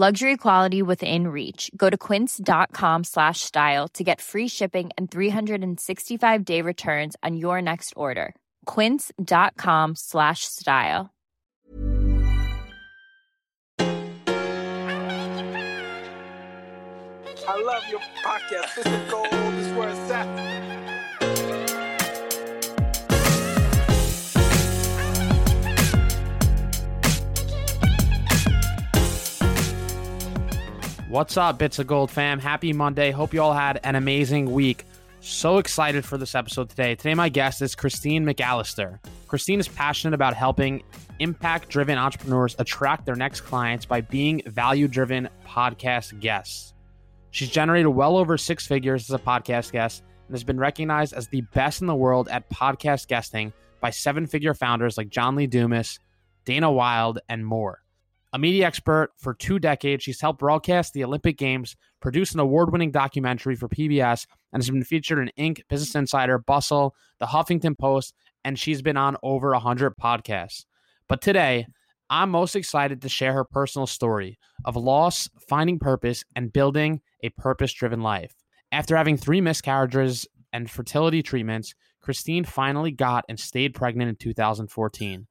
Luxury quality within reach. Go to quince.com slash style to get free shipping and 365-day returns on your next order. quince.com slash style. I love your podcast. This is gold. This is where it's at. What's up, Bits of Gold fam? Happy Monday. Hope you all had an amazing week. So excited for this episode today. Today, my guest is Christine McAllister. Christine is passionate about helping impact driven entrepreneurs attract their next clients by being value driven podcast guests. She's generated well over six figures as a podcast guest and has been recognized as the best in the world at podcast guesting by seven figure founders like John Lee Dumas, Dana Wilde, and more. A media expert for two decades, she's helped broadcast the Olympic Games, produce an award winning documentary for PBS, and has been featured in Inc., Business Insider, Bustle, The Huffington Post, and she's been on over 100 podcasts. But today, I'm most excited to share her personal story of loss, finding purpose, and building a purpose driven life. After having three miscarriages and fertility treatments, Christine finally got and stayed pregnant in 2014.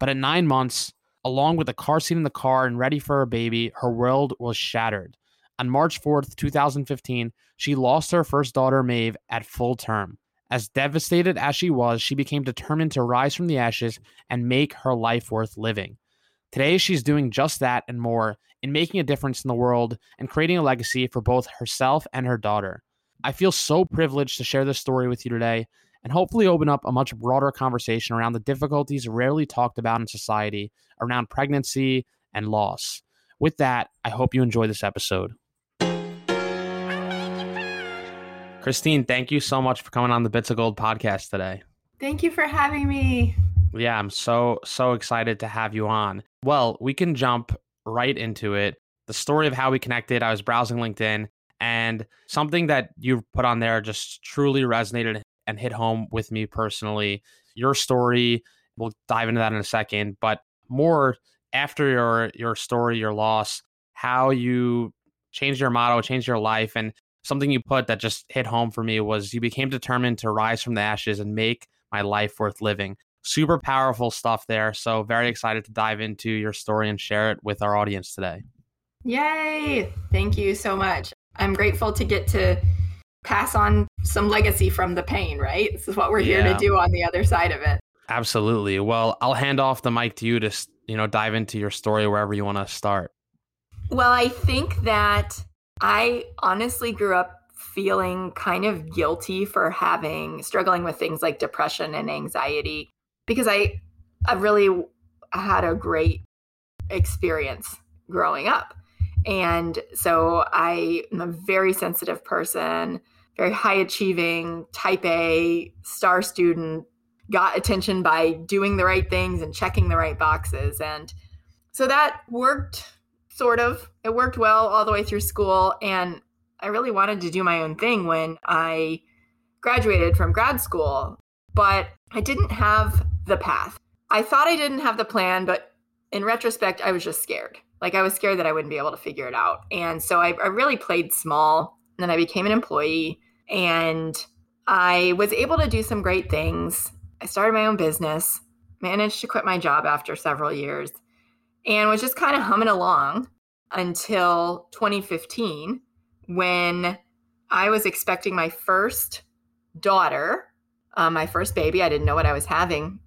But at nine months, along with a car seat in the car and ready for her baby, her world was shattered. On March 4th, 2015, she lost her first daughter, Maeve, at full term. As devastated as she was, she became determined to rise from the ashes and make her life worth living. Today, she's doing just that and more in making a difference in the world and creating a legacy for both herself and her daughter. I feel so privileged to share this story with you today and hopefully open up a much broader conversation around the difficulties rarely talked about in society around pregnancy and loss. With that, I hope you enjoy this episode. Christine, thank you so much for coming on the Bits of Gold podcast today. Thank you for having me. Yeah, I'm so, so excited to have you on. Well, we can jump right into it. The story of how we connected, I was browsing LinkedIn and something that you put on there just truly resonated and hit home with me personally. Your story, we'll dive into that in a second, but more after your your story, your loss, how you changed your motto, changed your life, and something you put that just hit home for me was you became determined to rise from the ashes and make my life worth living. Super powerful stuff there. So very excited to dive into your story and share it with our audience today. Yay! Thank you so much. I'm grateful to get to pass on some legacy from the pain, right? This is what we're here Yeah. to do on the other side of it. Absolutely. Well, I'll hand off the mic to you to you know dive into your story wherever you want to start. Well, I think that I honestly grew up feeling kind of guilty for having struggling with things like depression and anxiety because I I really had a great experience growing up. And so I am a very sensitive person, very high achieving, type A, star student, got attention by doing the right things and checking the right boxes. And so that worked sort of. It worked well all the way through school. And I really wanted to do my own thing when I graduated from grad school, but I didn't have the path. I thought I didn't have the plan, but in retrospect, I was just scared. Like I was scared that I wouldn't be able to figure it out. And so I, I really played small. Then I became an employee and I was able to do some great things. I started my own business, managed to quit my job after several years, and was just kind of humming along until 2015 when I was expecting my first daughter, uh, my first baby. I didn't know what I was having.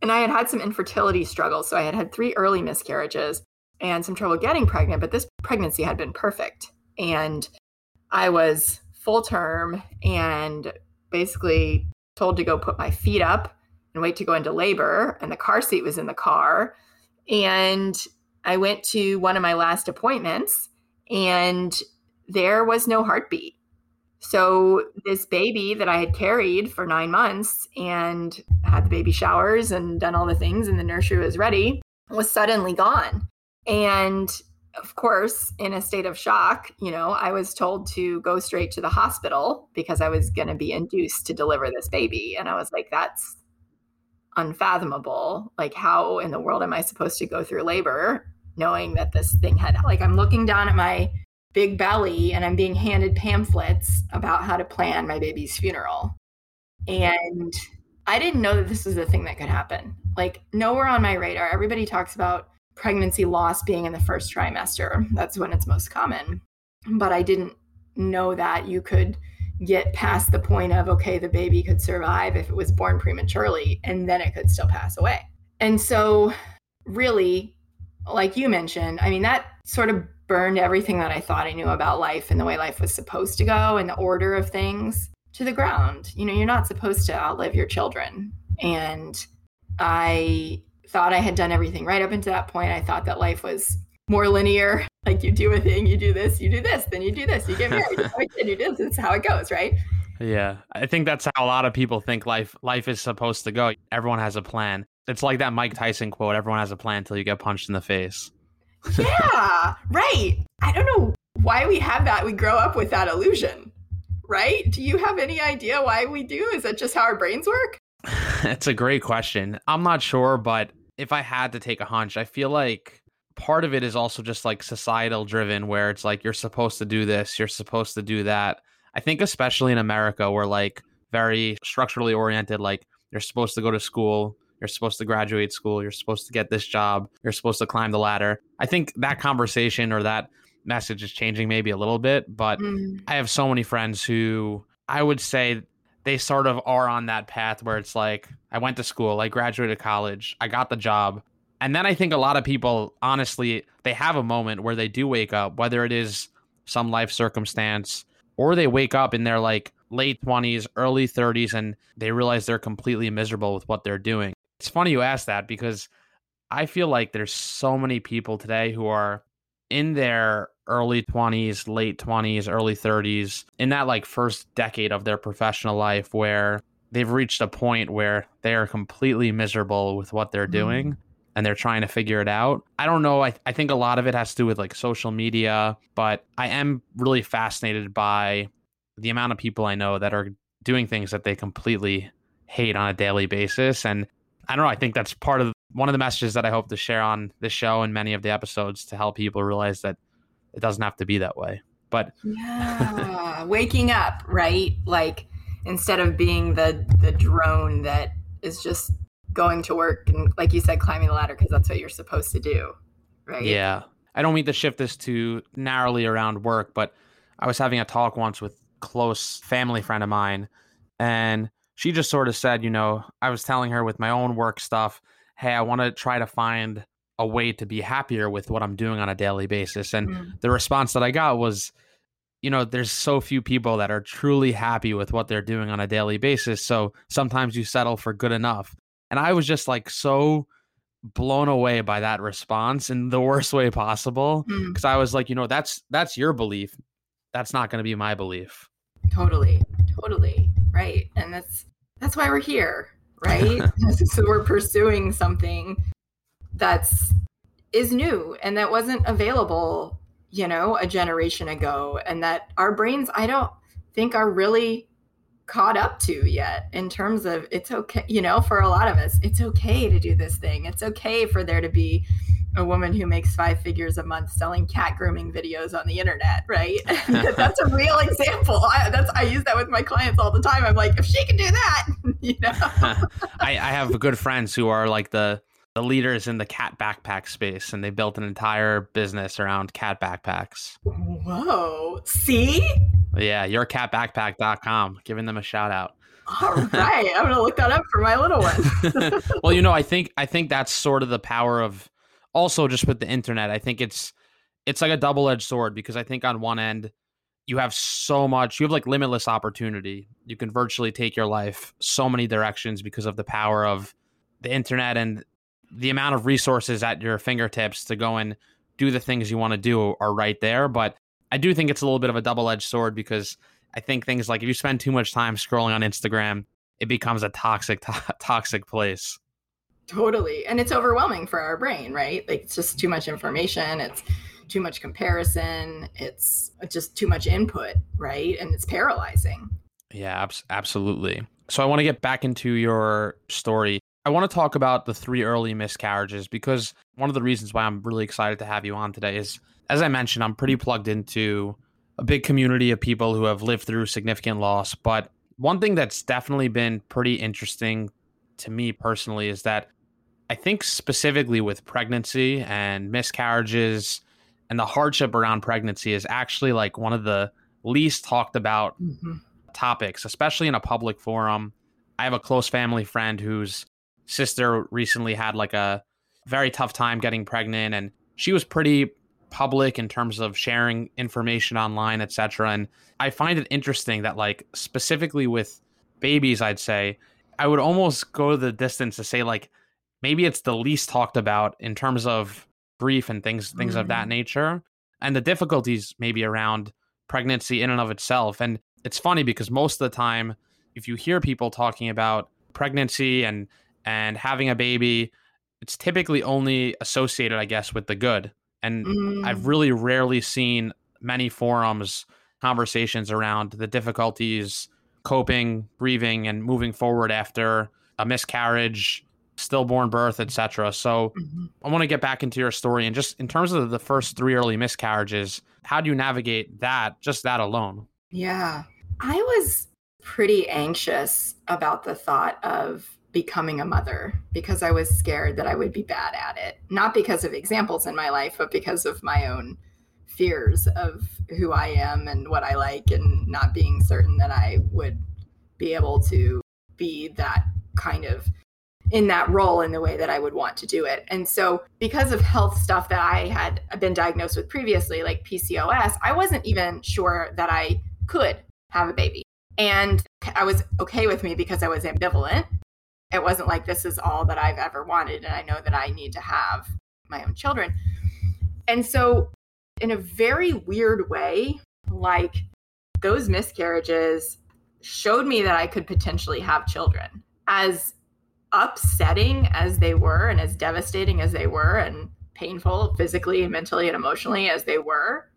And I had had some infertility struggles. So I had had three early miscarriages and some trouble getting pregnant, but this pregnancy had been perfect. And I was full term and basically told to go put my feet up and wait to go into labor. And the car seat was in the car. And I went to one of my last appointments and there was no heartbeat. So, this baby that I had carried for nine months and had the baby showers and done all the things, and the nursery was ready, was suddenly gone. And of course, in a state of shock, you know, I was told to go straight to the hospital because I was going to be induced to deliver this baby. And I was like, that's unfathomable. Like, how in the world am I supposed to go through labor knowing that this thing had, like, I'm looking down at my big belly and I'm being handed pamphlets about how to plan my baby's funeral. And I didn't know that this was a thing that could happen. Like, nowhere on my radar. Everybody talks about pregnancy loss being in the first trimester. Mm-hmm. That's when it's most common. But I didn't know that you could get past the point of, okay, the baby could survive if it was born prematurely and then it could still pass away. And so, really, like you mentioned, I mean, that sort of burned everything that I thought I knew about life and the way life was supposed to go and the order of things to the ground. You know, you're not supposed to outlive your children. And I thought I had done everything right up until that point. I thought that life was more linear. Like you do a thing, you do this, you do this, then you do this, you get married, you, have a kid, you do this. It's how it goes, right? Yeah, I think that's how a lot of people think life life is supposed to go. Everyone has a plan. It's like that Mike Tyson quote: "Everyone has a plan until you get punched in the face." yeah, right. I don't know why we have that. We grow up with that illusion, right? Do you have any idea why we do? Is that just how our brains work? It's a great question. I'm not sure, but if I had to take a hunch, I feel like part of it is also just like societal driven where it's like you're supposed to do this, you're supposed to do that. I think especially in America we're like very structurally oriented like you're supposed to go to school, you're supposed to graduate school, you're supposed to get this job, you're supposed to climb the ladder. I think that conversation or that message is changing maybe a little bit, but mm. I have so many friends who I would say they sort of are on that path where it's like I went to school, I graduated college, I got the job, and then I think a lot of people, honestly, they have a moment where they do wake up, whether it is some life circumstance or they wake up in their like late 20s, early 30s, and they realize they're completely miserable with what they're doing. It's funny you ask that because I feel like there's so many people today who are in their early 20s, late 20s, early 30s, in that like first decade of their professional life where they've reached a point where they are completely miserable with what they're mm. doing and they're trying to figure it out. I don't know. I, I think a lot of it has to do with like social media, but I am really fascinated by the amount of people I know that are doing things that they completely hate on a daily basis. And I don't know. I think that's part of one of the messages that I hope to share on this show and many of the episodes to help people realize that it doesn't have to be that way. But yeah, waking up, right? Like instead of being the the drone that is just going to work and like you said climbing the ladder because that's what you're supposed to do right yeah i don't mean to shift this too narrowly around work but i was having a talk once with close family friend of mine and she just sort of said you know i was telling her with my own work stuff hey i want to try to find a way to be happier with what i'm doing on a daily basis and mm. the response that i got was you know, there's so few people that are truly happy with what they're doing on a daily basis. So sometimes you settle for good enough. And I was just like so blown away by that response in the worst way possible because mm. I was like, you know, that's that's your belief. That's not going to be my belief. Totally. Totally. Right. And that's that's why we're here, right? so we're pursuing something that's is new and that wasn't available, you know, a generation ago and that our brains I don't think are really caught up to yet in terms of it's okay, you know, for a lot of us, it's okay to do this thing. It's okay for there to be a woman who makes five figures a month selling cat grooming videos on the internet, right? that's a real example. I, that's I use that with my clients all the time. I'm like, if she can do that, you know. I, I have good friends who are like the the leaders in the cat backpack space, and they built an entire business around cat backpacks. Whoa! See, yeah, yourcatbackpack.com, giving them a shout out. All right, I'm gonna look that up for my little one. well, you know, I think I think that's sort of the power of also just with the internet. I think it's it's like a double edged sword because I think on one end you have so much, you have like limitless opportunity. You can virtually take your life so many directions because of the power of the internet and the amount of resources at your fingertips to go and do the things you want to do are right there. But I do think it's a little bit of a double edged sword because I think things like if you spend too much time scrolling on Instagram, it becomes a toxic, to- toxic place. Totally. And it's overwhelming for our brain, right? Like it's just too much information. It's too much comparison. It's just too much input, right? And it's paralyzing. Yeah, abs- absolutely. So I want to get back into your story. I want to talk about the three early miscarriages because one of the reasons why I'm really excited to have you on today is, as I mentioned, I'm pretty plugged into a big community of people who have lived through significant loss. But one thing that's definitely been pretty interesting to me personally is that I think specifically with pregnancy and miscarriages and the hardship around pregnancy is actually like one of the least talked about mm-hmm. topics, especially in a public forum. I have a close family friend whose sister recently had like a very tough time getting pregnant and she was pretty public in terms of sharing information online, etc. And I find it interesting that like specifically with babies, I'd say I would almost go the distance to say like maybe it's the least talked about in terms of grief and things things mm. of that mm. nature and the difficulties maybe around pregnancy in and of itself. And it's funny because most of the time if you hear people talking about pregnancy and and having a baby, it's typically only associated, I guess, with the good and mm. I've really rarely seen many forums conversations around the difficulties coping, grieving, and moving forward after a miscarriage, stillborn birth, etc. So mm-hmm. I want to get back into your story and just in terms of the first three early miscarriages, how do you navigate that, just that alone? Yeah. I was pretty anxious about the thought of becoming a mother because I was scared that I would be bad at it. Not because of examples in my life, but because of my own fears of who I am and what I like, and not being certain that I would be able to be that kind of in that role in the way that I would want to do it. And so, because of health stuff that I had been diagnosed with previously, like PCOS, I wasn't even sure that I could have a baby. And I was okay with me because I was ambivalent it wasn't like this is all that I've ever wanted and I know that I need to have my own children. And so in a very weird way, like those miscarriages showed me that I could potentially have children. As upsetting as they were and as devastating as they were and painful physically mentally and emotionally as they were,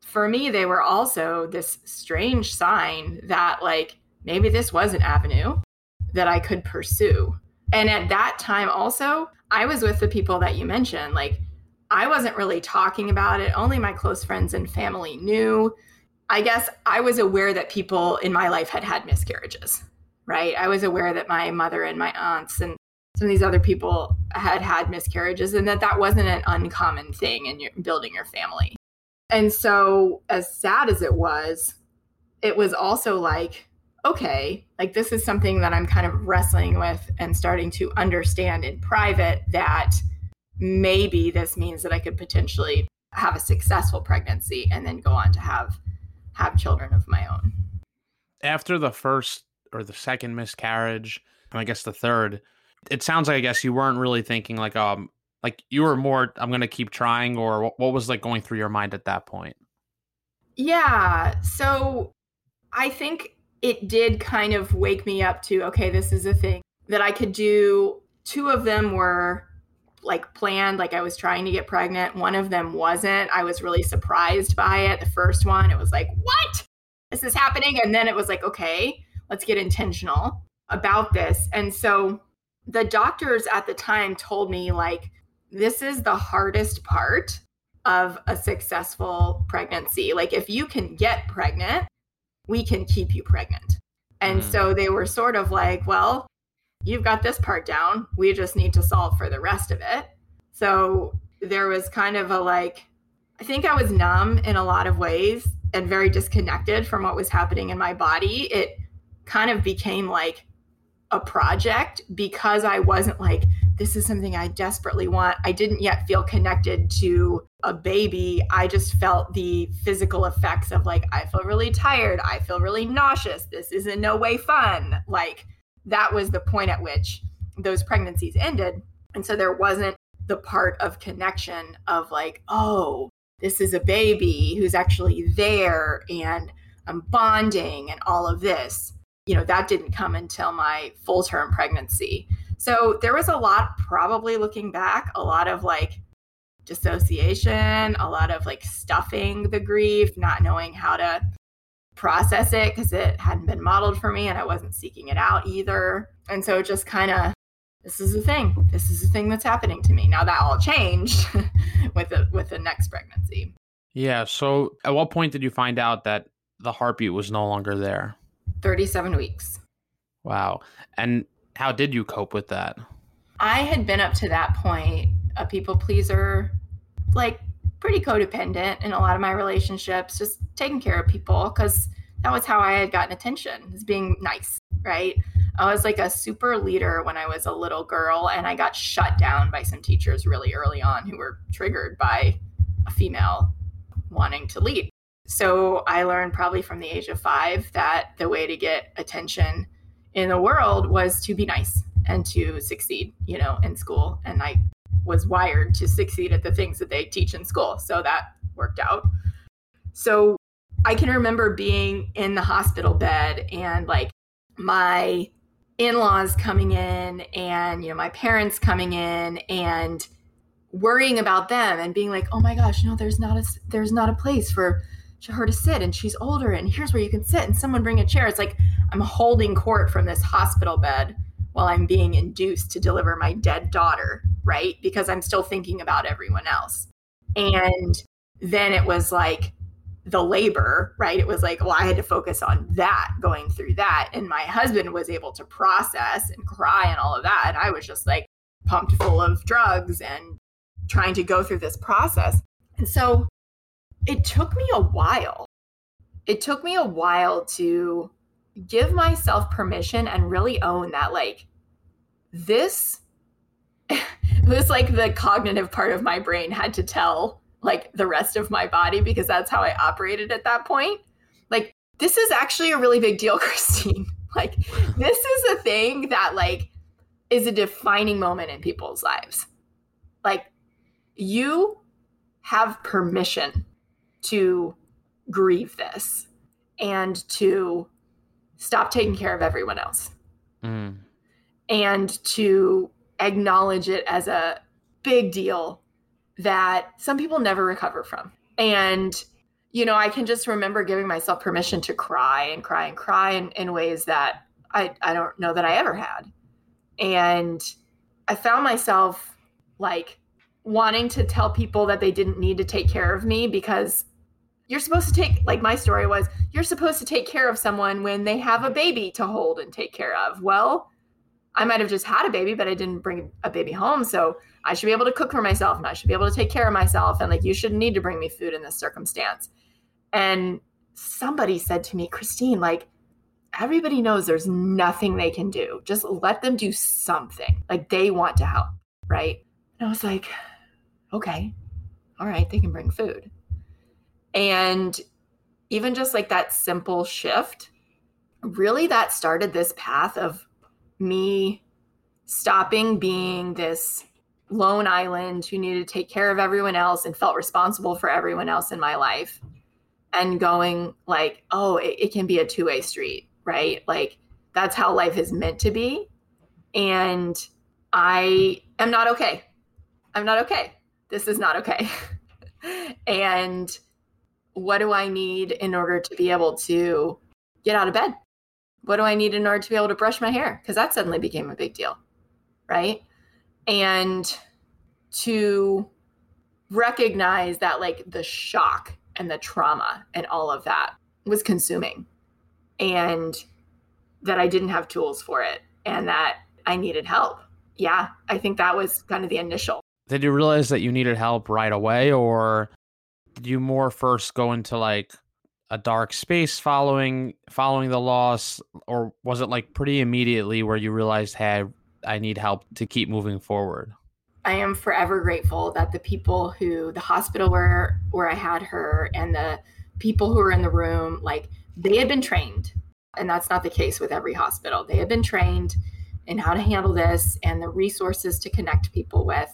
for me they were also this strange sign that like maybe this was an avenue that I could pursue. And at that time, also, I was with the people that you mentioned. Like, I wasn't really talking about it. Only my close friends and family knew. I guess I was aware that people in my life had had miscarriages, right? I was aware that my mother and my aunts and some of these other people had had miscarriages and that that wasn't an uncommon thing in your, building your family. And so, as sad as it was, it was also like, okay, like this is something that I'm kind of wrestling with and starting to understand in private that maybe this means that I could potentially have a successful pregnancy and then go on to have have children of my own. After the first or the second miscarriage, and I guess the third, it sounds like I guess you weren't really thinking like um like you were more I'm going to keep trying or what was like going through your mind at that point? Yeah, so I think it did kind of wake me up to okay, this is a thing that I could do. Two of them were like planned, like I was trying to get pregnant. One of them wasn't. I was really surprised by it. The first one, it was like, what? This is happening. And then it was like, okay, let's get intentional about this. And so the doctors at the time told me, like, this is the hardest part of a successful pregnancy. Like, if you can get pregnant, we can keep you pregnant. And mm. so they were sort of like, well, you've got this part down. We just need to solve for the rest of it. So there was kind of a like, I think I was numb in a lot of ways and very disconnected from what was happening in my body. It kind of became like a project because I wasn't like, this is something I desperately want. I didn't yet feel connected to a baby. I just felt the physical effects of like, I feel really tired. I feel really nauseous. This is in no way fun. Like, that was the point at which those pregnancies ended. And so there wasn't the part of connection of like, oh, this is a baby who's actually there and I'm bonding and all of this. You know, that didn't come until my full term pregnancy. So there was a lot, probably looking back, a lot of like dissociation, a lot of like stuffing the grief, not knowing how to process it because it hadn't been modeled for me and I wasn't seeking it out either. And so just kind of this is the thing. This is the thing that's happening to me. Now that all changed with the with the next pregnancy. Yeah, so at what point did you find out that the heartbeat was no longer there? 37 weeks. Wow. And how did you cope with that? I had been up to that point a people pleaser, like pretty codependent in a lot of my relationships, just taking care of people because that was how I had gotten attention, is being nice, right? I was like a super leader when I was a little girl, and I got shut down by some teachers really early on who were triggered by a female wanting to lead. So I learned probably from the age of five that the way to get attention in the world was to be nice and to succeed, you know, in school. And I was wired to succeed at the things that they teach in school. So that worked out. So I can remember being in the hospital bed and like my in-laws coming in and you know my parents coming in and worrying about them and being like, "Oh my gosh, no, there's not a there's not a place for her to sit and she's older and here's where you can sit and someone bring a chair." It's like I'm holding court from this hospital bed while I'm being induced to deliver my dead daughter, right? Because I'm still thinking about everyone else. And then it was like the labor, right? It was like, well, I had to focus on that going through that. And my husband was able to process and cry and all of that. And I was just like pumped full of drugs and trying to go through this process. And so it took me a while. It took me a while to give myself permission and really own that like this was like the cognitive part of my brain had to tell like the rest of my body because that's how I operated at that point. Like this is actually a really big deal, Christine. Like this is a thing that like is a defining moment in people's lives. Like you have permission to grieve this and to stop taking care of everyone else mm. and to acknowledge it as a big deal that some people never recover from. And, you know, I can just remember giving myself permission to cry and cry and cry in, in ways that I, I don't know that I ever had. And I found myself like wanting to tell people that they didn't need to take care of me because you're supposed to take like my story was you're supposed to take care of someone when they have a baby to hold and take care of. Well i might have just had a baby but i didn't bring a baby home so i should be able to cook for myself and i should be able to take care of myself and like you shouldn't need to bring me food in this circumstance. And somebody said to me christine like everybody knows there's nothing they can do. Just let them do something. Like they want to help. Right? And i was like okay. All right. They can bring food and even just like that simple shift, really that started this path of me stopping being this lone island who needed to take care of everyone else and felt responsible for everyone else in my life and going like oh it, it can be a two-way street right? Like that's how life is meant to be. And i am not okay. I'm not okay. This is not okay. And what do I need in order to be able to get out of bed? What do I need in order to be able to brush my hair? Because that suddenly became a big deal, right? And to recognize that, like, the shock and the trauma and all of that was consuming, and that I didn't have tools for it, and that I needed help. Yeah, I think that was kind of the initial. Did you realize that you needed help right away, or you more first go into like a dark space following following the loss or was it like pretty immediately where you realized hey I need help to keep moving forward I am forever grateful that the people who the hospital where where I had her and the people who were in the room like they had been trained. And that's not the case with every hospital. They had been trained in how to handle this and the resources to connect people with.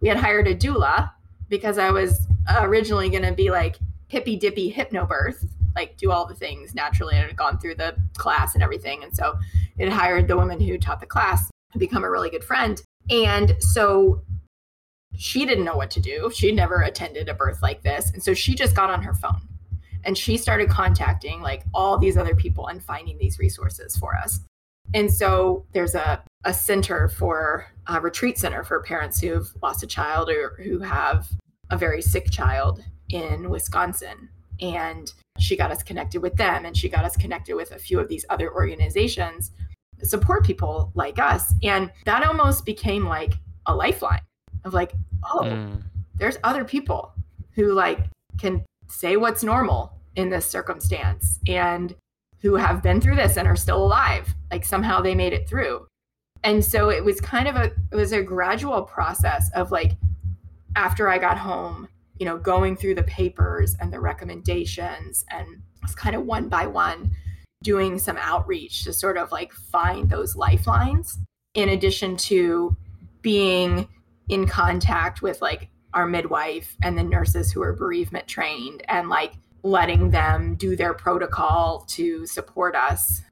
We had hired a doula because I was originally going to be like hippy dippy hypnobirth, like do all the things naturally and had gone through the class and everything. And so it hired the woman who taught the class to become a really good friend. And so she didn't know what to do. She never attended a birth like this. And so she just got on her phone and she started contacting like all these other people and finding these resources for us. And so there's a, a center for a retreat center for parents who've lost a child or who have a very sick child in Wisconsin. And she got us connected with them and she got us connected with a few of these other organizations that support people like us. And that almost became like a lifeline of like, oh, mm. there's other people who like can say what's normal in this circumstance and who have been through this and are still alive. Like somehow they made it through. And so it was kind of a it was a gradual process of like after I got home, you know, going through the papers and the recommendations and it's kind of one by one doing some outreach to sort of like find those lifelines in addition to being in contact with like our midwife and the nurses who are bereavement trained and like letting them do their protocol to support us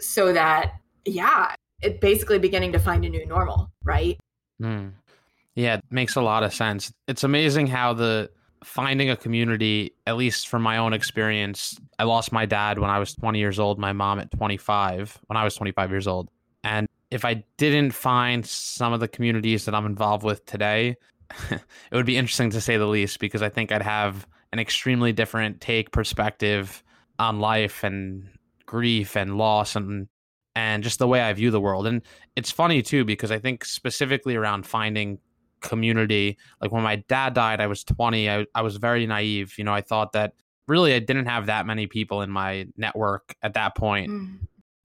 so that yeah it basically beginning to find a new normal right? Mm. yeah it makes a lot of sense. It's amazing how the finding a community at least from my own experience i lost my dad when i was 20 years old my mom at 25 when i was 25 years old. And if i didn't find some of the communities that i'm involved with today it would be interesting to say the least because i think i'd have an extremely different take perspective on life and grief and loss and and just the way I view the world. And it's funny too because I think specifically around finding community, like when my dad died, I was 20. I, I was very naive. You know, I thought that really I didn't have that many people in my network at that point mm.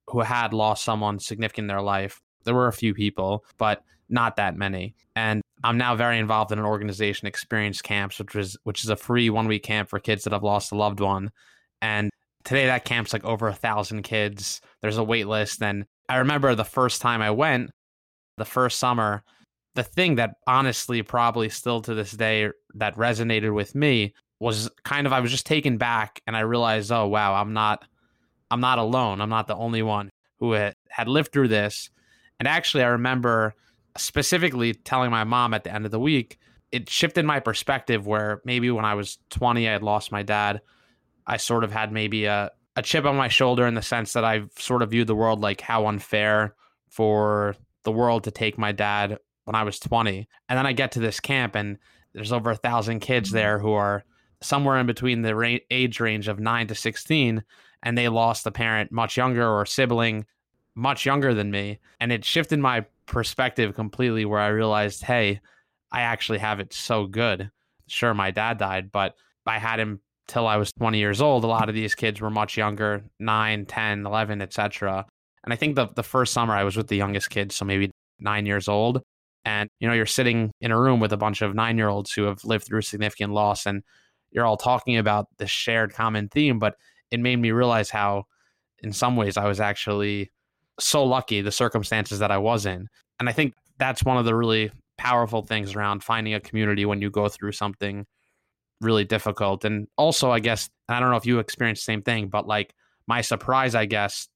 who had lost someone significant in their life. There were a few people, but not that many. And I'm now very involved in an organization, Experience Camps, which was which is a free one week camp for kids that have lost a loved one. And today that camp's like over a thousand kids. There's a wait list. And I remember the first time I went, the first summer, the thing that honestly probably still to this day that resonated with me was kind of I was just taken back and I realized, oh wow, I'm not I'm not alone. I'm not the only one who had, lived through this. And actually I remember specifically telling my mom at the end of the week, it shifted my perspective where maybe when I was 20, I had lost my dad. I sort of had maybe a, a chip on my shoulder in the sense that I've sort of viewed the world like how unfair for the world to take my dad when I was 20. And then I get to this camp and there's over a thousand kids mm-hmm. there who are somewhere in between the ra- age range of 9 to 16 and they lost a parent much younger or sibling much younger than me and it shifted my perspective completely where I realized, hey, I actually have it so good. Sure, my dad died, but I had him till I was 20 years old. A lot of these kids were much younger, 9, 10, 11, etc. And I think the the first summer I was with the youngest kids, so maybe 9 years old, and you know, you're sitting in a room with a bunch of 9-year-olds who have lived through significant loss and you're all talking about the shared common theme, but it made me realize how in some ways I was actually so lucky the circumstances that I was in. And I think that's one of the really powerful things around finding a community when you go through something really difficult. And also, I guess, I don't know if you experienced the same thing, but like my surprise, I guess,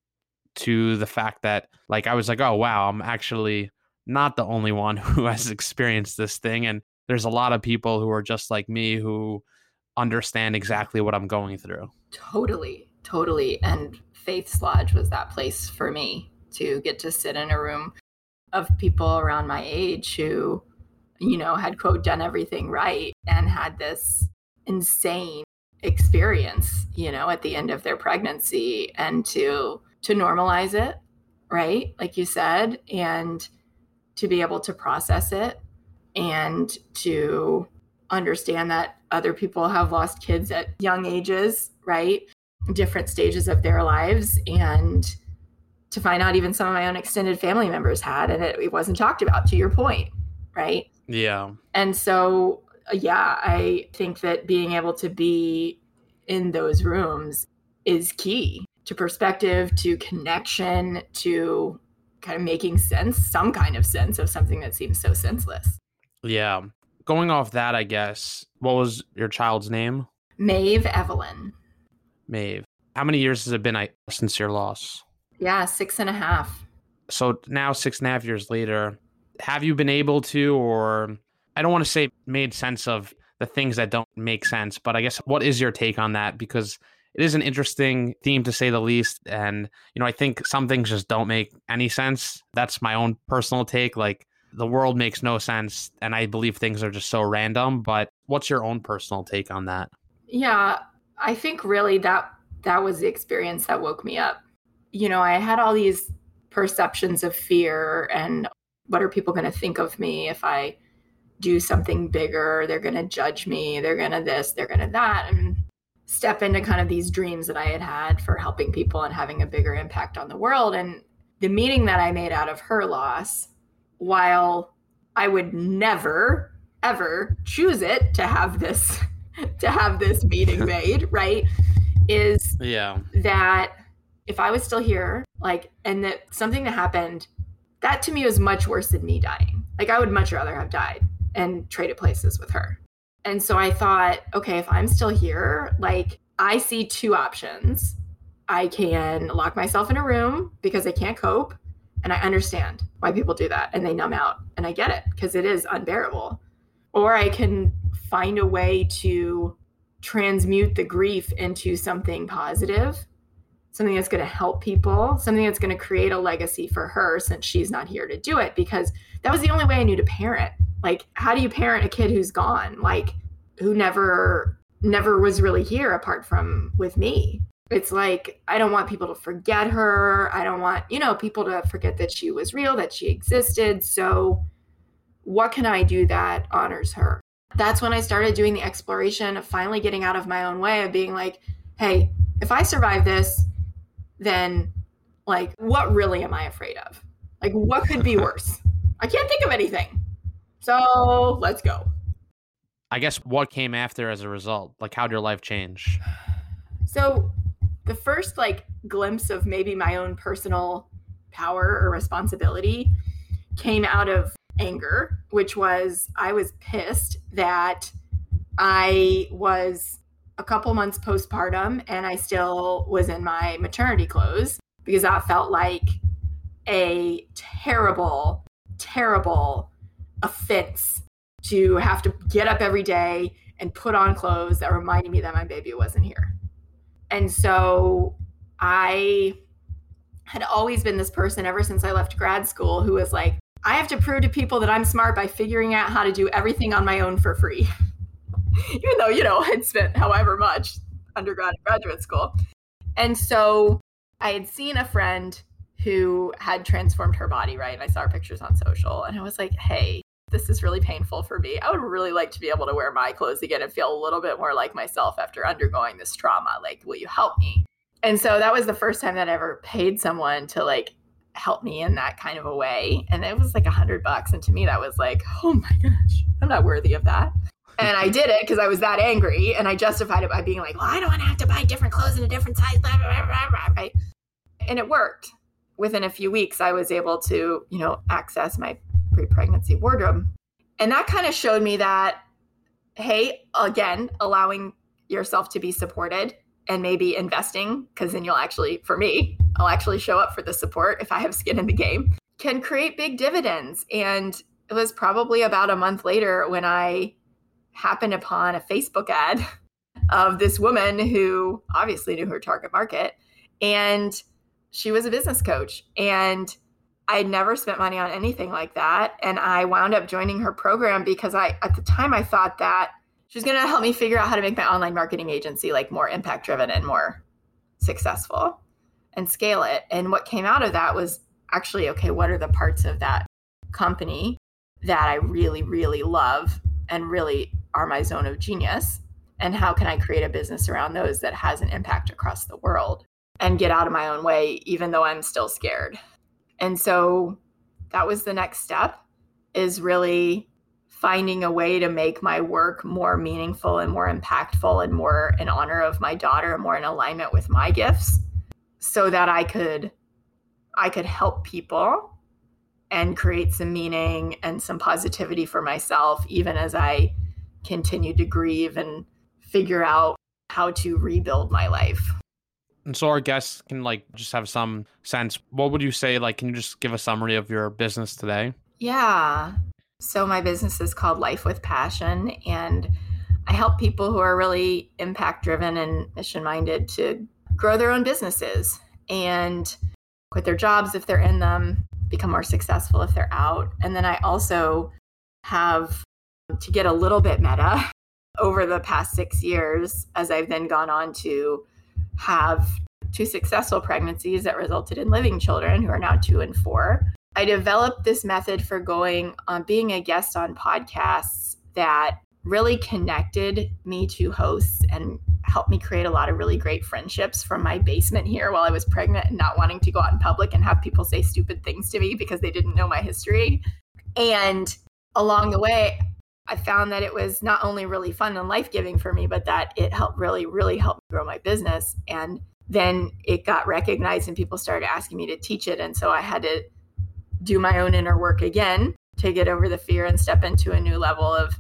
to the fact that like I was like, oh, wow, I'm actually not the only one who has experienced this thing. And there's a lot of people who are just like me who understand exactly what I'm going through. Totally. Totally. And Faith's Lodge was that place for me to get to sit in a room of people around my age who, you know, had quote done everything right and had this insane experience, you know, at the end of their pregnancy and to to normalize it, right? Like you said, and to be able to process it and to understand that other people have lost kids at young ages, right? different stages of their lives and to find out even some of my own extended family members had and it, it wasn't talked about to your point right yeah and so yeah i think that being able to be in those rooms is key to perspective to connection to kind of making sense some kind of sense of something that seems so senseless yeah going off that i guess what was your child's name maeve evelyn Maeve. How many years has it been I, since your loss? Yeah, six and a half. So now, six and a half years later, have you been able to, or I don't want to say made sense of the things that don't make sense, but I guess what is your take on that? Because it is an interesting theme to say the least. And, you know, I think some things just don't make any sense. That's my own personal take. Like, the world makes no sense. And I believe things are just so random. But what's your own personal take on that? Yeah, I think really that that was the experience that woke me up. You know, I had all these perceptions of fear and what are people going to think of me if I do something bigger? They're going to judge me. They're going to this, they're going to that. And step into kind of these dreams that I had had for helping people and having a bigger impact on the world. And the meaning that I made out of her loss, while I would never, ever choose it to have this to have this meeting made, right? Is yeah that if I was still here, like, and that something that happened, that to me was much worse than me dying. Like, I would much rather have died and traded places with her. And so I thought, okay, if I'm still here, like, I see two options. I can lock myself in a room because I can't cope. And I understand why people do that and they numb out. And I get it because it is unbearable. Or I can find a way to transmute the grief into something positive something that's going to help people, something that's going to create a legacy for her since she's not here to do it because that was the only way I knew to parent. Like how do you parent a kid who's gone? Like who never never was really here apart from with me. It's like I don't want people to forget her. I don't want, you know, people to forget that she was real, that she existed. So what can I do that honors her? That's when I started doing the exploration of finally getting out of my own way of being like, hey, if I survive this, then like what really am I afraid of? Like what could be worse? I can't think of anything. So let's go. I guess what came after as a result? Like how did your life change? So the first like glimpse of maybe my own personal power or responsibility came out of anger, which was I was pissed that I was a couple months postpartum and I still was in my maternity clothes because that felt like a terrible, terrible offense to have to get up every day and put on clothes that reminded me that my baby wasn't here. And so I had always been this person ever since I left grad school who was like, I have to prove to people that I'm smart by figuring out how to do everything on my own for free. even though, you know, I'd spent however much undergrad and graduate school. And so I had seen a friend who had transformed her body, right? And I saw her pictures on social and I was like, hey, this is really painful for me. I would really like to be able to wear my clothes again and feel a little bit more like myself after undergoing this trauma. Like, will you help me? And so that was the first time that I ever paid someone to like help me in that kind of a way. And it was like a hundred bucks. And to me, that was like, oh my gosh, I'm not worthy of that and I did it because I was that angry, and I justified it by being like, "Well, I don't want to have to buy different clothes in a different size." Blah, blah, blah, right? And it worked. Within a few weeks, I was able to, you know, access my pre-pregnancy wardrobe, and that kind of showed me that, hey, again, allowing yourself to be supported and maybe investing, because then you'll actually, for me, I'll actually show up for the support if I have skin in the game, can create big dividends. And it was probably about a month later when I happened upon a Facebook ad of this woman who obviously knew her target market. And she was a business coach. And I had never spent money on anything like that. And I wound up joining her program because I, at the time, I thought that she was going to help me figure out how to make my online marketing agency like more impact driven and more successful and scale it. And what came out of that was actually, okay, what are the parts of that company that I really, really love and really are my zone of genius? And how can i create a business around those that has an impact across the world and get out of my own way even though i'm still scared? And so that was the next step is really finding a way to make my work more meaningful and more impactful and more in honor of my daughter and more in alignment with my gifts so that i could i could help people and create some meaning and some positivity for myself even as i continued to grieve and figure out how to rebuild my life. And so our guests can like just have some sense. What would you say? Like, can you just give a summary of your business today? Yeah. So my business is called Life with Passion, and I help people who are really impact driven and mission minded to grow their own businesses and quit their jobs if they're in them, become more successful if they're out. And then I also have to get a little bit meta over the past six years as I've then gone on to have two successful pregnancies that resulted in living children who are now two and four. I developed this method for going on being a guest on podcasts that really connected me to hosts and helped me create a lot of really great friendships from my basement here while I was pregnant and not wanting to go out in public and have people say stupid things to me because they didn't know my history. And along the way, I found that it was not only really fun and life giving for me, but that it helped really, really help grow my business. And then it got recognized and people started asking me to teach it. And so I had to do my own inner work again to get over the fear and step into a new level of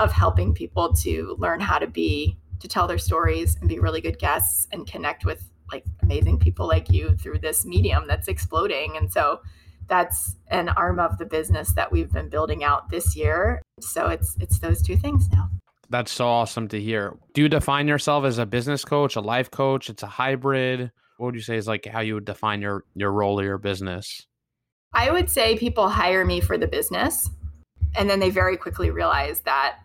of helping people to learn how to be to tell their stories and be really good guests and connect with like amazing people like you through this medium that's exploding. And so that's an arm of the business that we've been building out this year. So it's it's those two things now. That's so awesome to hear. Do you define yourself as a business coach, a life coach? It's a hybrid. What would you say is like how you would define your your role or your business? I would say people hire me for the business and then they very quickly realize that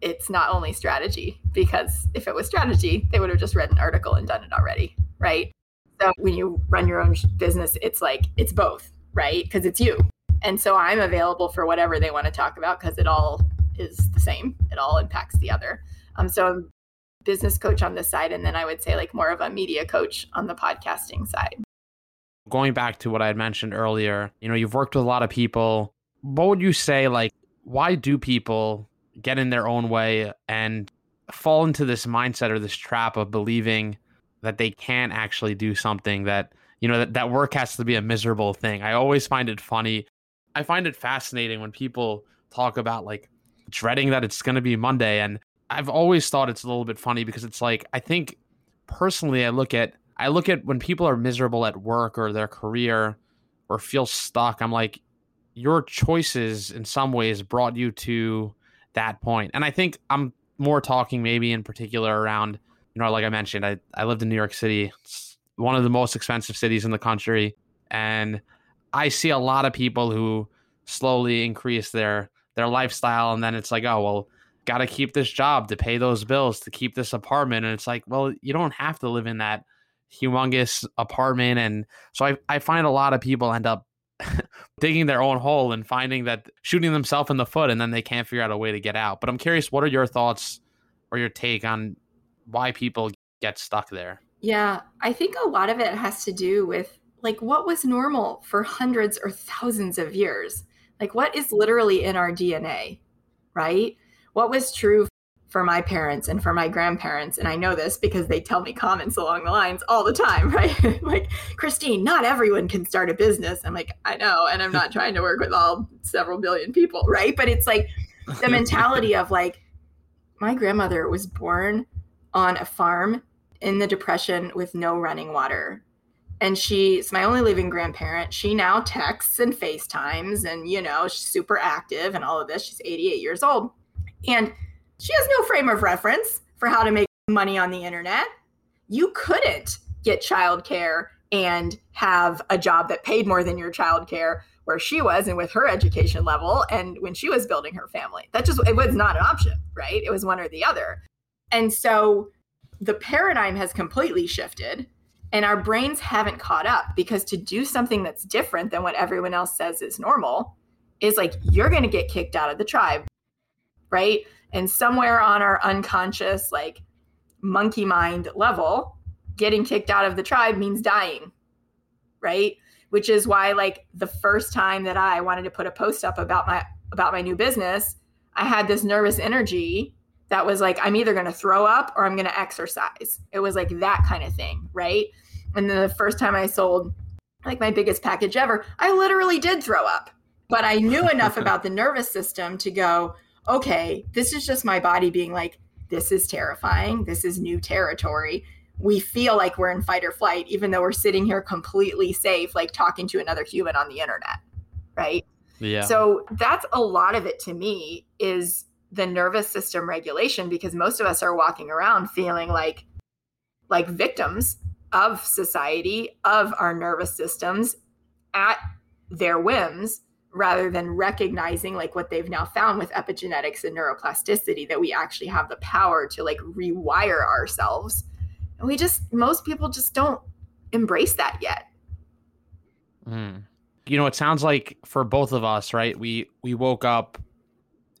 it's not only strategy because if it was strategy, they would have just read an article and done it already, right? So when you run your own business, it's like it's both right? Because it's you. And so I'm available for whatever they want to talk about because it all is the same. It all impacts the other. Um, so I'm business coach on this side, and then I would say like more of a media coach on the podcasting side. Going back to what I had mentioned earlier, you know, you've worked with a lot of people. What would you say, like, why do people get in their own way and fall into this mindset or this trap of believing that they can't actually do something that you know that, that work has to be a miserable thing i always find it funny i find it fascinating when people talk about like dreading that it's going to be monday and i've always thought it's a little bit funny because it's like i think personally i look at i look at when people are miserable at work or their career or feel stuck i'm like your choices in some ways brought you to that point. And i think i'm more talking maybe in particular around you know like i mentioned i, I lived in new york city. It's one of the most expensive cities in the country, and I see a lot of people who slowly increase their their lifestyle, and then it's like, oh well, got to keep this job to pay those bills to keep this apartment, and it's like, well, you don't have to live in that humongous apartment, and so I I find a lot of people end up digging their own hole and finding that shooting themselves in the foot and then they can't figure out a way to get out. But I'm curious, what are your thoughts or your take on why people get stuck there? Yeah, I think a lot of it has to do with like what was normal for hundreds or thousands of years. Like what is literally in our DNA, right? What was true for my parents and for my grandparents and I know this because they tell me comments along the lines all the time, right? like, Christine, not everyone can start a business. I'm like, I know, and I'm not trying to work with all several billion people, right? But it's like the mentality of like my grandmother was born on a farm in the depression with no running water. And she's my only living grandparent. She now texts and FaceTimes and, you know, she's super active and all of this. She's 88 years old. And she has no frame of reference for how to make money on the internet. You couldn't get childcare and have a job that paid more than your childcare where she was and with her education level and when she was building her family. That just it was not an option, right? It was one or the other. And so the paradigm has completely shifted and our brains haven't caught up because to do something that's different than what everyone else says is normal is like you're going to get kicked out of the tribe right? And somewhere on our unconscious like monkey mind level getting kicked out of the tribe means dying right? Which is why like the first time that i wanted to put a post up about my about my new business i had this nervous energy that was like i'm either going to throw up or i'm going to exercise it was like that kind of thing right and then the first time i sold like my biggest package ever i literally did throw up but i knew enough about the nervous system to go okay this is just my body being like this is terrifying. This is new territory. We feel like we're in fight or flight, even though we're sitting here completely safe, like talking to another human on the internet. Right. Yeah. So that's a lot of it to me is the nervous system regulation because most of us are walking around feeling like like victims of society, of our nervous systems at their whims rather than recognizing like what they've now found with epigenetics and neuroplasticity that we actually have the power to like rewire ourselves. And we just most people just don't embrace that yet. Mm. You know, it sounds like for both of us, right? We we woke up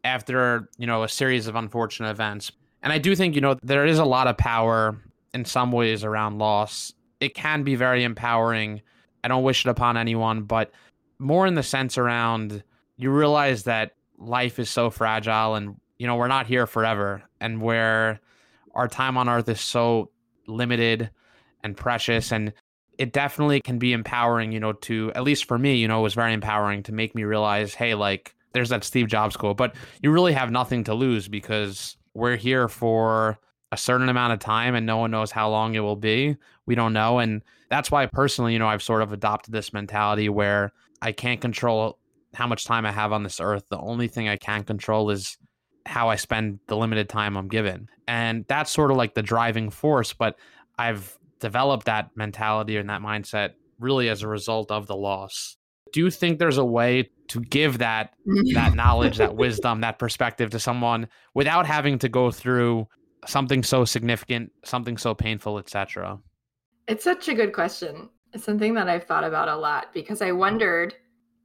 after, you know, a series of unfortunate events. And I do think, you know, there is a lot of power in some ways around loss. It can be very empowering. I don't wish it upon anyone, but more in the sense around you realize that life is so fragile and you know we're not here forever and where our time on earth is so limited and precious and it definitely can be empowering you know to at least for me you know it was very empowering to make me realize hey like there's that steve jobs quote but you really have nothing to lose because we're here for a certain amount of time and no one knows how long it will be we don't know and that's why personally you know i've sort of adopted this mentality where I can't control how much time I have on this earth. The only thing I can control is how I spend the limited time I'm given. And that's sort of like the driving force, but I've developed that mentality and that mindset really as a result of the loss. Do you think there's a way to give that that knowledge, that wisdom, that perspective to someone without having to go through something so significant, something so painful, etc.? It's such a good question. It's something that I've thought about a lot because I wondered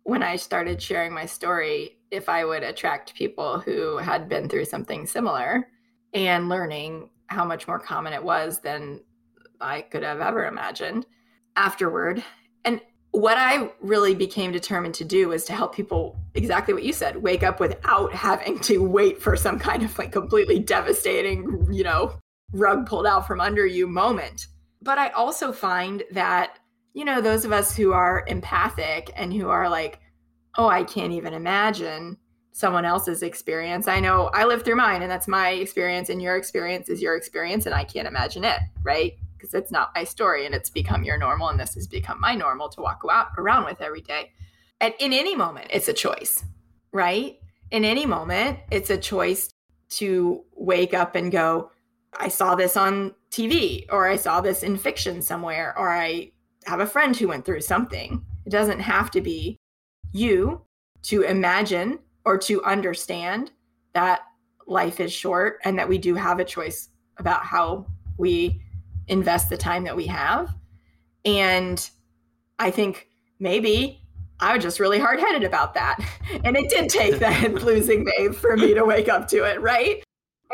when I started sharing my story if I would attract people who had been through something similar and learning how much more common it was than I could have ever imagined afterward. And what I really became determined to do was to help people exactly what you said wake up without having to wait for some kind of like completely devastating, you know, rug pulled out from under you moment. But I also find that you know, those of us who are empathic and who are like, oh, I can't even imagine someone else's experience. I know I lived through mine and that's my experience and your experience is your experience and I can't imagine it, right? Because it's not my story and it's become your normal and this has become my normal to walk around with every day. And in any moment, it's a choice, right? In any moment, it's a choice to wake up and go, I saw this on TV or I saw this in fiction somewhere or I have a friend who went through something. It doesn't have to be you to imagine or to understand that life is short and that we do have a choice about how we invest the time that we have. And I think maybe I was just really hard headed about that. And it did take that losing Maeve for me to wake up to it, right?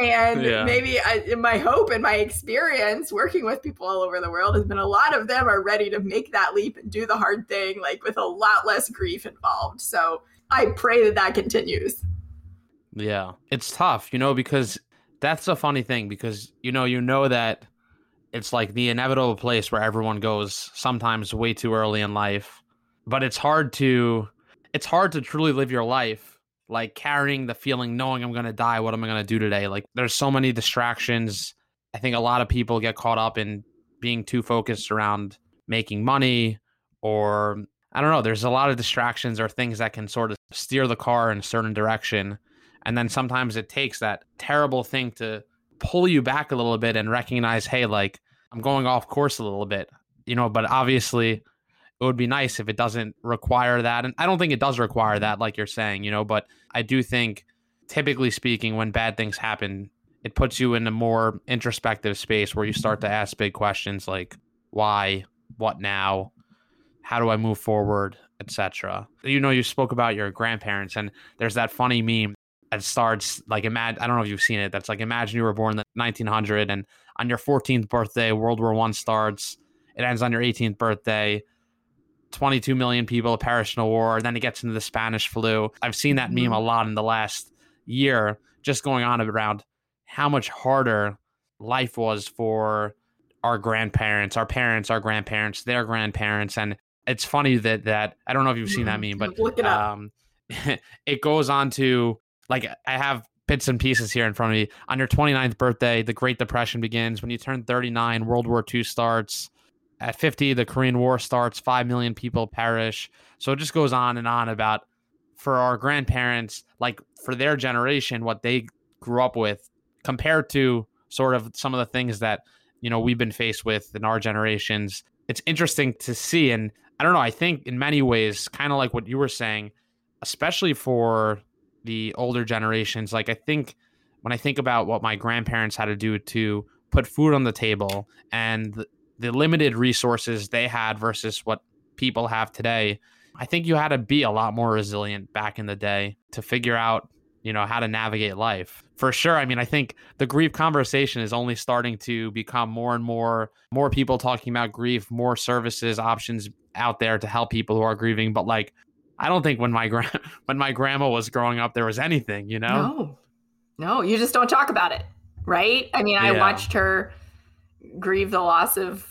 And yeah. maybe I, my hope and my experience working with people all over the world has been a lot of them are ready to make that leap and do the hard thing, like with a lot less grief involved. So I pray that that continues. Yeah, it's tough, you know, because that's a funny thing because you know you know that it's like the inevitable place where everyone goes sometimes way too early in life, but it's hard to it's hard to truly live your life like carrying the feeling, knowing I'm going to die. What am I going to do today? Like, there's so many distractions. I think a lot of people get caught up in being too focused around making money or I don't know. There's a lot of distractions or things that can sort of steer the car in a certain direction. And then sometimes it takes that terrible thing to pull you back a little bit and recognize, hey, like I'm going off course a little bit, you know, but obviously it would be nice if it doesn't require that. And I don't think it does require that, like you're saying, you know, but I do think, typically speaking, when bad things happen, it puts you in a more introspective space where you start to ask big questions like why, what now, how do I move forward, etc. You know, you spoke about your grandparents, and there's that funny meme that starts like imagine. I don't know if you've seen it. That's like imagine you were born in 1900, and on your 14th birthday, World War One starts. It ends on your 18th birthday 22 million people perish in a war. Then it gets into the Spanish flu. I've seen that meme mm-hmm. a lot in the last year, just going on around how much harder life was for our grandparents, our parents, our grandparents, their grandparents. And it's funny that, that I don't know if you've seen that meme, but um, it goes on to like, I have bits and pieces here in front of me. On your 29th birthday, the Great Depression begins. When you turn 39, World War II starts. At 50, the Korean War starts. 5 million people perish. So it just goes on and on about for our grandparents, like for their generation, what they grew up with compared to sort of some of the things that, you know, we've been faced with in our generations. It's interesting to see. And I don't know, I think in many ways, kind of like what you were saying, especially for the older generations, like I think when I think about what my grandparents had to do to put food on the table and the, the limited resources they had versus what people have today, I think you had to be a lot more resilient back in the day to figure out, you know, how to navigate life. For sure. I mean, I think the grief conversation is only starting to become more and more more people talking about grief, more services options out there to help people who are grieving, but like I don't think when my grand when my grandma was growing up there was anything, you know? No. No, you just don't talk about it, right? I mean, I Yeah. watched her grieve the loss of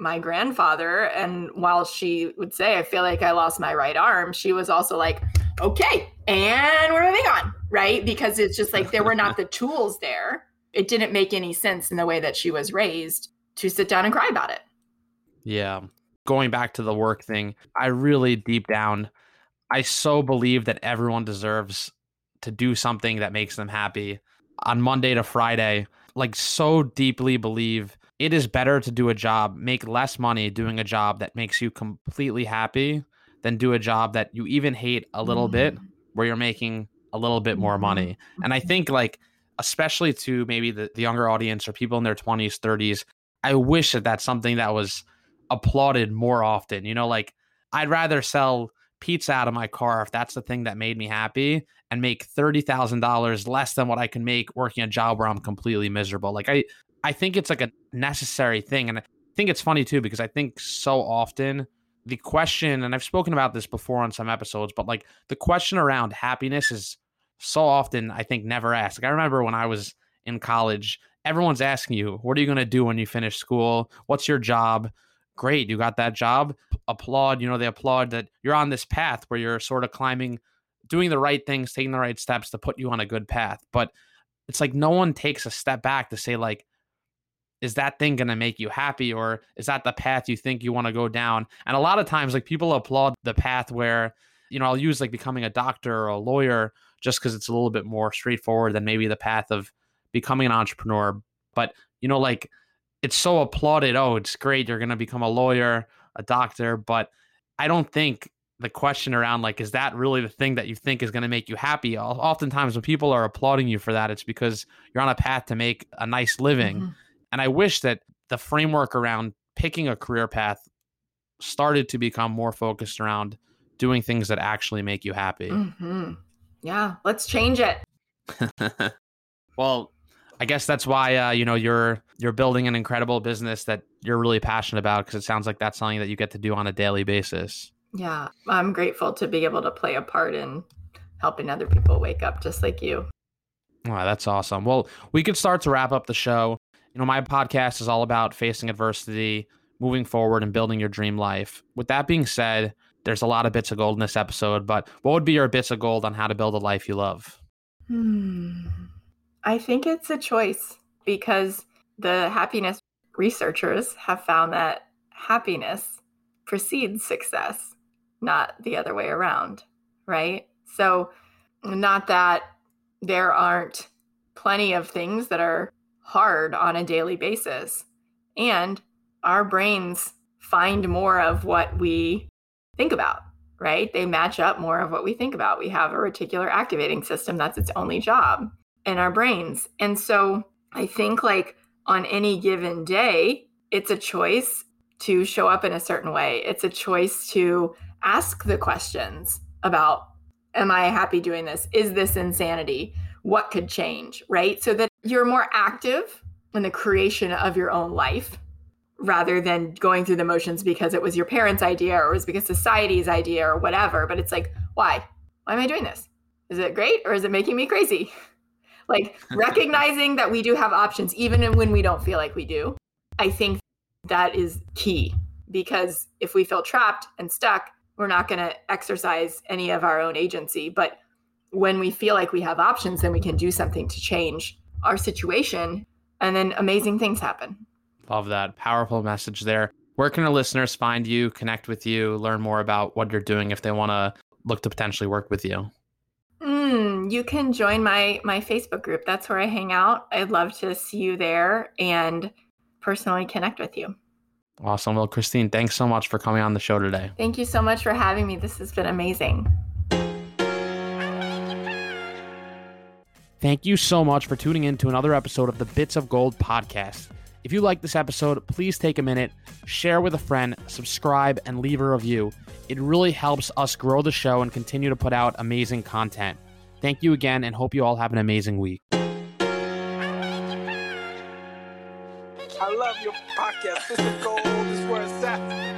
my grandfather and while she would say I feel like I lost my right arm, she was also like, "Okay, and we're moving on." Right? Because it's just like there were not the tools there. It didn't make any sense in the way that she was raised to sit down and cry about it. Yeah. Going back to the work thing, I really deep down, I so believe that everyone deserves to do something that makes them happy on Monday to Friday. Like, so deeply believe it is better to do a job, make less money doing a job that makes you completely happy than do a job that you even hate a little bit Mm. where you're making a little bit more money. And I think, like, especially to maybe the, the younger audience or people in their 20s, 30s, I wish that that's something that was applauded more often. You know, like I'd rather sell pizza out of my car if that's the thing that made me happy and make $30,000 less than what I can make working a job where I'm completely miserable. Like I I think it's like a necessary thing and I think it's funny too because I think so often the question and I've spoken about this before on some episodes but like the question around happiness is so often I think never asked. Like I remember when I was in college everyone's asking you, what are you going to do when you finish school? What's your job? Great, you got that job. Applaud, you know, they applaud that you're on this path where you're sort of climbing, doing the right things, taking the right steps to put you on a good path. But it's like no one takes a step back to say, like, is that thing going to make you happy or is that the path you think you want to go down? And a lot of times, like, people applaud the path where, you know, I'll use like becoming a doctor or a lawyer just because it's a little bit more straightforward than maybe the path of becoming an entrepreneur. But, you know, like it's so applauded. Oh, it's great. You're going to become a lawyer, a doctor. But I don't think the question around, like, is that really the thing that you think is going to make you happy? Oftentimes, when people are applauding you for that, it's because you're on a path to make a nice living. Mhm. And I wish that the framework around picking a career path started to become more focused around doing things that actually make you happy. Mhm. Yeah, let's change it. well, I guess that's why uh, you know you're you're building an incredible business that you're really passionate about because it sounds like that's something that you get to do on a daily basis. Yeah, I'm grateful to be able to play a part in helping other people wake up just like you. Wow, that's awesome. Well, we could start to wrap up the show. You know, my podcast is all about facing adversity, moving forward, and building your dream life. With that being said, there's a lot of bits of gold in this episode, but what would be your bits of gold on how to build a life you love? Hmm. I think it's a choice because the happiness researchers have found that happiness precedes success, not the other way around, right? So, not that there aren't plenty of things that are hard on a daily basis, and our brains find more of what we think about, right? They match up more of what we think about. We have a reticular activating system, that's its only job in our brains. And so I think, like, on any given day, it's a choice to show up in a certain way. It's a choice to ask the questions about Am I happy doing this? Is this insanity? What could change? Right? So that you're more active in the creation of your own life rather than going through the motions because it was your parents' idea or it was because society's idea or whatever. But it's like, why? Why am I doing this? Is it great or is it making me crazy? Like recognizing that we do have options, even when we don't feel like we do. I think that is key because if we feel trapped and stuck, we're not going to exercise any of our own agency. But when we feel like we have options, then we can do something to change our situation. And then amazing things happen. Love that. Powerful message there. Where can our listeners find you, connect with you, learn more about what you're doing if they want to look to potentially work with you? Mm, you can join my my Facebook group. That's where I hang out. I'd love to see you there and personally connect with you. Awesome. Well, Christine, thanks so much for coming on the show today. Thank you so much for having me. This has been amazing. Thank you so much for tuning in to another episode of the Bits of Gold podcast. If you like this episode, please take a minute, share with a friend, subscribe, and leave a review. It really helps us grow the show and continue to put out amazing content. Thank you again and hope you all have an amazing week. I love your podcast. This is gold. This is where it's at.